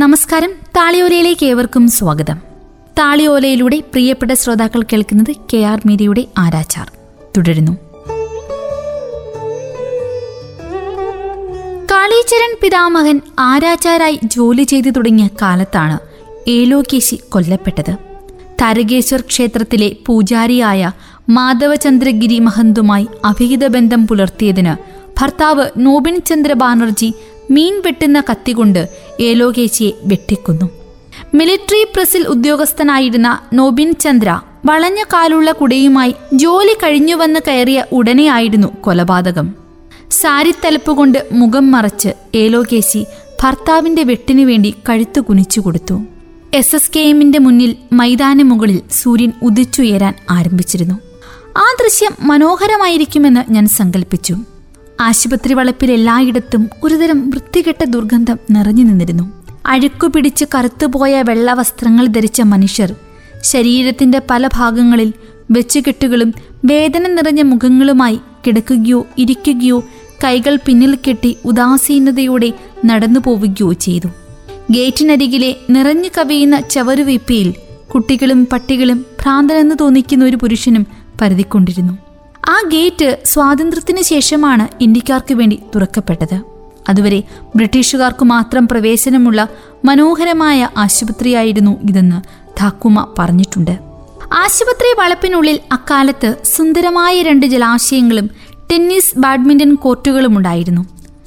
നമസ്കാരം. താളിയോലയിലേക്ക് ഏവർക്കും സ്വാഗതം. താളിയോലയിലൂടെ പ്രിയപ്പെട്ട ശ്രോതാക്കൾ കേൾക്കുന്നത് കെ ആർ മീരയുടെ ആരാച്ചാർ. തുടരുന്നു. കാളീചരൻ പിതാമഹൻ ആരാച്ചാരായി ജോലി ചെയ്തു തുടങ്ങിയ കാലത്താണ് ഏലോകേശി കൊല്ലപ്പെട്ടത്. തരകേശ്വർ ക്ഷേത്രത്തിലെ പൂജാരിയായ മാധവചന്ദ്രഗിരി മഹന്തുമായി അഭിഹിത ബന്ധം പുലർത്തിയതിന് ഭർത്താവ് നോബിൻ ചന്ദ്ര ബാനർജി മീൻ വെട്ടുന്ന കത്തികൊണ്ട് ഏലോകേച്ചിയെ വെട്ടിക്കുന്നു. മിലിറ്ററി പ്രസിൽ ഉദ്യോഗസ്ഥനായിരുന്ന നോബിൻ ചന്ദ്ര വളഞ്ഞ കാലുള്ള കുടയുമായി ജോലി കഴിഞ്ഞുവന്ന് കയറിയ ഉടനെയായിരുന്നു കൊലപാതകം. സാരിത്തലപ്പുകൊണ്ട് മുഖം മറച്ച് ഏലോകേശി ഭർത്താവിന്റെ വെട്ടിനു വേണ്ടി കഴുത്തു കുനിച്ചു കൊടുത്തു. എസ് എസ് കെ എമ്മിന്റെ മുന്നിൽ മൈതാന മുകളിൽ സൂര്യൻ ഉദിച്ചുയരാൻ ആരംഭിച്ചിരുന്നു. ആ ദൃശ്യം മനോഹരമായിരിക്കുമെന്ന് ഞാൻ സങ്കല്പിച്ചു ആശുപത്രി വളപ്പിൽ എല്ലായിടത്തും ഒരുതരം വൃത്തികെട്ട ദുർഗന്ധം നിറഞ്ഞു നിന്നിരുന്നു. അഴുക്കു പിടിച്ച് കറുത്തുപോയ വെള്ള വസ്ത്രങ്ങൾ ധരിച്ച മനുഷ്യർ ശരീരത്തിന്റെ പല ഭാഗങ്ങളിൽ വെച്ചുകെട്ടുകളും വേദന നിറഞ്ഞ മുഖങ്ങളുമായി കിടക്കുകയോ ഇരിക്കുകയോ കൈകൾ പിന്നിൽ കെട്ടി ഉദാസീനതയോടെ നടന്നു പോവുകയോ ചെയ്തു. ഗേറ്റിനരികിലെ നിറഞ്ഞു കവിയുന്ന ചവരുവീപ്പിയിൽ കുട്ടികളും പട്ടികളും ഭ്രാന്തനെന്ന് തോന്നിക്കുന്ന ഒരു പുരുഷനും പരതിക്കൊണ്ടിരുന്നു. ആ ഗേറ്റ് സ്വാതന്ത്ര്യത്തിന് ശേഷമാണ് ഇന്ത്യക്കാർക്ക് വേണ്ടി തുറക്കപ്പെട്ടത്. അതുവരെ ബ്രിട്ടീഷുകാർക്ക് മാത്രം പ്രവേശനമുള്ള മനോഹരമായ ആശുപത്രിയായിരുന്നു ഇതെന്ന് ധാക്കുമ പറഞ്ഞിട്ടുണ്ട്. ആശുപത്രി വളപ്പിനുള്ളിൽ അക്കാലത്ത് സുന്ദരമായ രണ്ട് ജലാശയങ്ങളും ടെന്നീസ് ബാഡ്മിന്റൺ കോർട്ടുകളും ഉണ്ടായിരുന്നു.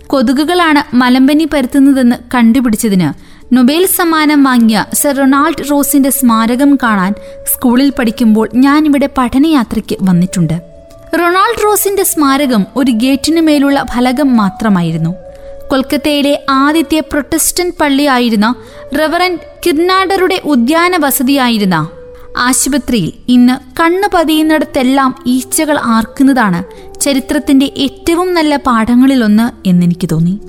കൊതുകുകളാണ് മലമ്പനി പരത്തുന്നതെന്ന് കണ്ടുപിടിച്ചതിന് നൊബേൽ സമ്മാനം വാങ്ങിയ സർ റൊണാൾഡ് റോസിന്റെ സ്മാരകം കാണാൻ സ്കൂളിൽ പഠിക്കുമ്പോൾ ഞാനിവിടെ പഠനയാത്രയ്ക്ക് വന്നിട്ടുണ്ട്. റൊണാൾഡ് റോസിന്റെ സ്മാരകം ഒരു ഗേറ്റിനു മേലുള്ള ഫലകം മാത്രമായിരുന്നു. കൊൽക്കത്തയിലെ ആദ്യത്തെ പ്രൊട്ടസ്റ്റന്റ് പള്ളിയായിരുന്ന റവറൻ കിർനാഡറുടെ ഉദ്യാന വസതിയായിരുന്ന ആശുപത്രിയിൽ ഇന്ന് കണ്ണു പതിയുന്നിടത്തെല്ലാം ഈച്ചകൾ ആർക്കുന്നതാണ് ചരിത്രത്തിന്റെ ഏറ്റവും നല്ല പാഠങ്ങളിലൊന്ന് എന്നെനിക്ക് തോന്നി.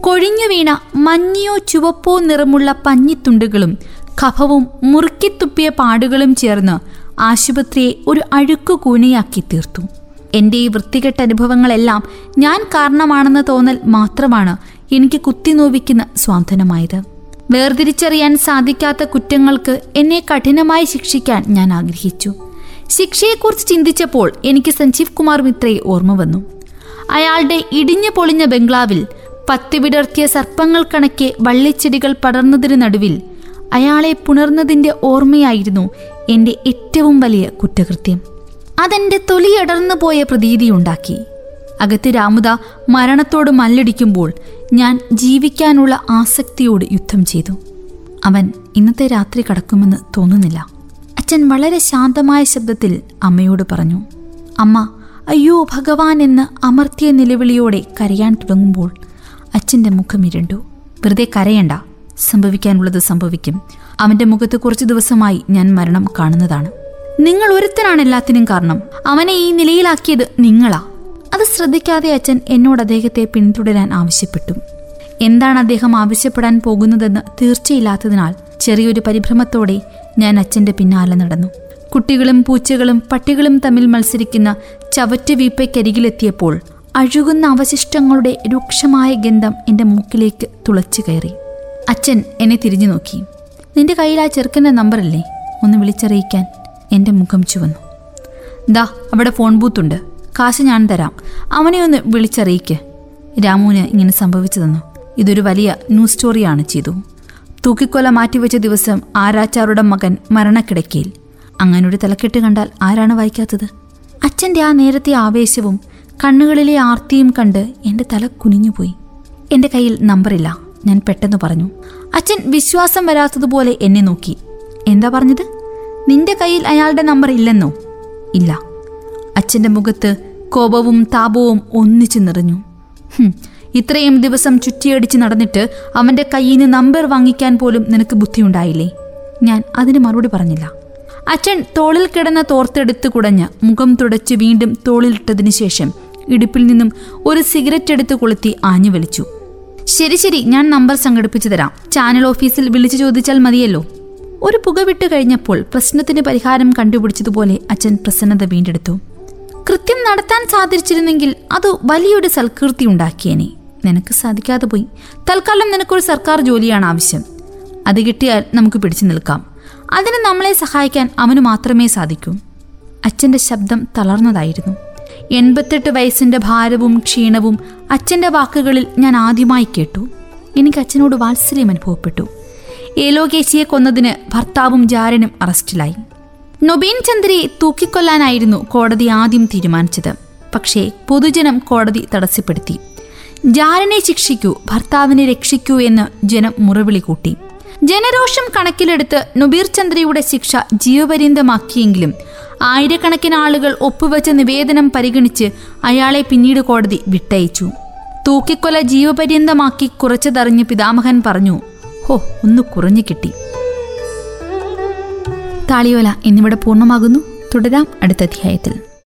കൊഴിഞ്ഞു വീണ മഞ്ഞയോ ചുവപ്പോ നിറമുള്ള പഞ്ഞിത്തുണ്ടുകളും കഫവും മുറുക്കിത്തുപ്പിയ പാടുകളും ചേർന്ന് ആശുപത്രിയെ ഒരു അഴുക്കു കൂനയാക്കി തീർത്തു. എന്റെ ഈ വൃത്തികെട്ട അനുഭവങ്ങളെല്ലാം ഞാൻ കാരണമാണെന്ന് തോന്നൽ മാത്രമാണ് എനിക്ക് കുത്തിനോവിക്കുന്ന സ്വാന്തനമായത്. വേർതിരിച്ചറിയാൻ സാധിക്കാത്ത കുറ്റങ്ങൾക്ക് എന്നെ കഠിനമായി ശിക്ഷിക്കാൻ ഞാൻ ആഗ്രഹിച്ചു. ശിക്ഷയെക്കുറിച്ച് ചിന്തിച്ചപ്പോൾ എനിക്ക് സഞ്ജീവ് കുമാർ മിത്രയെ ഓർമ്മ വന്നു. അയാളുടെ ഇടിഞ്ഞു പൊളിഞ്ഞ ബംഗ്ലാവിൽ പത്ത് വിടർത്തിയ സർപ്പങ്ങൾ കണക്കെ വള്ളിച്ചെടികൾ പടർന്നതിന് നടുവിൽ അയാളെ പുണർന്നതിന്റെ ഓർമ്മയായിരുന്നു എന്റെ ഏറ്റവും വലിയ കുറ്റകൃത്യം. അതെന്റെ തൊലിയടർന്നു പോയ പ്രതീതിയുണ്ടാക്കി അകത്ത് രാമുദ മരണത്തോട് മല്ലടിക്കുമ്പോൾ ഞാൻ ജീവിക്കാനുള്ള ആസക്തിയോട് യുദ്ധം ചെയ്തു. അവൻ ഇന്നത്തെ രാത്രി കടക്കുമെന്ന് തോന്നുന്നില്ല. അച്ഛൻ വളരെ ശാന്തമായ ശബ്ദത്തിൽ അമ്മയോട് പറഞ്ഞു അമ്മ അയ്യോ ഭഗവാൻ എന്ന് അമർത്തിയ നിലവിളിയോടെ കരയാൻ തുടങ്ങുമ്പോൾ അച്ഛന്റെ മുഖം ഇരുണ്ടു. വെറുതെ കരയണ്ട സംഭവിക്കാനുള്ളത് സംഭവിക്കും. അവന്റെ മുഖത്ത് കുറച്ച് ദിവസമായി ഞാൻ മരണം കാണുന്നതാണ്. നിങ്ങൾ ഒരുത്തനാണ് എല്ലാത്തിനും കാരണം. അവനെ ഈ നിലയിലാക്കിയത് നിങ്ങളാ. അത് ശ്രദ്ധിക്കാതെ അച്ഛൻ എന്നോട് അദ്ദേഹത്തെ പിന്തുടരാൻ ആവശ്യപ്പെട്ടു. എന്താണ് അദ്ദേഹം ആവശ്യപ്പെടാൻ പോകുന്നതെന്ന് തീർച്ചയില്ലാത്തതിനാൽ ചെറിയൊരു പരിഭ്രമത്തോടെ ഞാൻ അച്ഛന്റെ പിന്നാലെ നടന്നു. കുട്ടികളും പൂച്ചകളും പട്ടികളും തമ്മിൽ മത്സരിക്കുന്ന ചവറ്റ് വീപ്പയ്ക്കരികിലെത്തിയപ്പോൾ അഴുകുന്ന അവശിഷ്ടങ്ങളുടെ രൂക്ഷമായ ഗന്ധം എന്റെ മൂക്കിലേക്ക് തുളച്ചു കയറി. അച്ഛൻ എന്നെ തിരിഞ്ഞു നോക്കി. നിന്റെ കയ്യിൽ ആ ചെറുക്കന്റെ നമ്പറല്ലേ? ഒന്ന് വിളിച്ചറിയിക്കാൻ. എന്റെ മുഖം ചുവന്നു. ദാ അവിടെ ഫോൺ ബൂത്തുണ്ട്. കാശ് ഞാൻ തരാം. അവനെ ഒന്ന് വിളിച്ചറിയിക്ക്. രാമുവിന് ഇങ്ങനെ സംഭവിച്ചു തന്നു ഇതൊരു വലിയ ന്യൂസ് സ്റ്റോറിയാണ് ചെയ്തു. തൂക്കിക്കൊല മാറ്റിവെച്ച ദിവസം ആരാച്ചാറുടെ മകൻ മരണക്കിടക്കയിൽ. അങ്ങനൊരു തലക്കെട്ട് കണ്ടാൽ ആരാണ് വായിക്കാത്തത്? അച്ഛന്റെ ആ നേരത്തെ ആവേശവും കണ്ണുകളിലെ ആർത്തിയും കണ്ട് എന്റെ തല കുനിഞ്ഞുപോയി. എന്റെ കയ്യിൽ നമ്പറില്ല. ഞാൻ പെട്ടെന്ന് പറഞ്ഞു. അച്ഛൻ വിശ്വാസം വരാത്തതുപോലെ എന്നെ നോക്കി. എന്താ പറഞ്ഞത്? നിന്റെ കയ്യിൽ അയാളുടെ നമ്പർ ഇല്ലെന്നോ? ഇല്ല. അച്ഛന്റെ മുഖത്ത് കോപവും താപവും ഒന്നിച്ചു നിറഞ്ഞു. ഇത്രയും ദിവസം ചുറ്റിയടിച്ച് നടന്നിട്ട് അവന്റെ കയ്യിൽ നിന്ന് നമ്പർ വാങ്ങിക്കാൻ പോലും നിനക്ക് ബുദ്ധിയുണ്ടായില്ലേ? ഞാൻ അതിന് മറുപടി പറഞ്ഞില്ല. അച്ഛൻ തോളിൽ കിടന്ന തോർത്തെടുത്ത് കുടഞ്ഞ് മുഖം തുടച്ച് വീണ്ടും തോളിലിട്ടതിന് ശേഷം ഇടുപ്പിൽ നിന്നും ഒരു സിഗരറ്റ് എടുത്ത് കൊളുത്തി ആഞ്ഞു വലിച്ചു ശരി ശരി ഞാൻ നമ്പർ സംഘടിപ്പിച്ചു തരാം. ചാനൽ ഓഫീസിൽ വിളിച്ചു ചോദിച്ചാൽ മതിയല്ലോ. ഒരു പുക വിട്ട് കഴിഞ്ഞപ്പോൾ പ്രശ്നത്തിന് പരിഹാരം കണ്ടുപിടിച്ചതുപോലെ അച്ഛൻ പ്രസന്നത വീണ്ടെടുത്തു. കൃത്യം നടത്താൻ സാധിച്ചിരുന്നെങ്കിൽ അത് വലിയൊരു സൽകീർത്തി ഉണ്ടാക്കിയേനെ. നിനക്ക് സാധിക്കാതെ പോയി. തൽക്കാലം നിനക്കൊരു സർക്കാർ ജോലിയാണ് ആവശ്യം. അത് കിട്ടിയാൽ നമുക്ക് പിടിച്ചു നിൽക്കാം. അതിന് നമ്മളെ സഹായിക്കാൻ അവന് മാത്രമേ സാധിക്കൂ. അച്ഛന്റെ ശബ്ദം തളർന്നതായിരുന്നു. എൺപത്തെട്ട് വയസ്സിന്റെ ഭാരവും ക്ഷീണവും അച്ഛന്റെ വാക്കുകളിൽ ഞാൻ ആദ്യമായി കേട്ടു. എനിക്ക് അച്ഛനോട് വാത്സല്യം അനുഭവപ്പെട്ടു. ഏലോകേശിയെ കൊന്നതിന് ഭർത്താവും ജാരനും അറസ്റ്റിലായി. നൊബീൻ ചന്ദ്രയെ തൂക്കിക്കൊല്ലാനായിരുന്നു കോടതി ആദ്യം തീരുമാനിച്ചത്. പക്ഷേ പൊതുജനം കോടതി തടസ്സപ്പെടുത്തി. ജാരനെ ശിക്ഷിക്കൂ ഭർത്താവിനെ രക്ഷിക്കൂ എന്ന് ജനം മുറവിളി കൂട്ടി. ജനരോഷം കണക്കിലെടുത്ത് നുബീർ ചന്ദ്രയുടെ ശിക്ഷ ജീവപര്യന്തമാക്കിയെങ്കിലും ആയിരക്കണക്കിന് ആളുകൾ ഒപ്പുവെച്ച നിവേദനം പരിഗണിച്ച് അയാളെ പിന്നീട് കോടതി വിട്ടയച്ചു. തൂക്കിക്കൊല ജീവപര്യന്തമാക്കി കുറച്ചതറിഞ്ഞ് പിതാമഹൻ പറഞ്ഞു ഹോ ഒന്ന് കുറഞ്ഞു കിട്ടി. താളിയോല എന്നിവിടെ പൂർണമാകുന്നു. തുടരാം അടുത്ത അധ്യായത്തിൽ.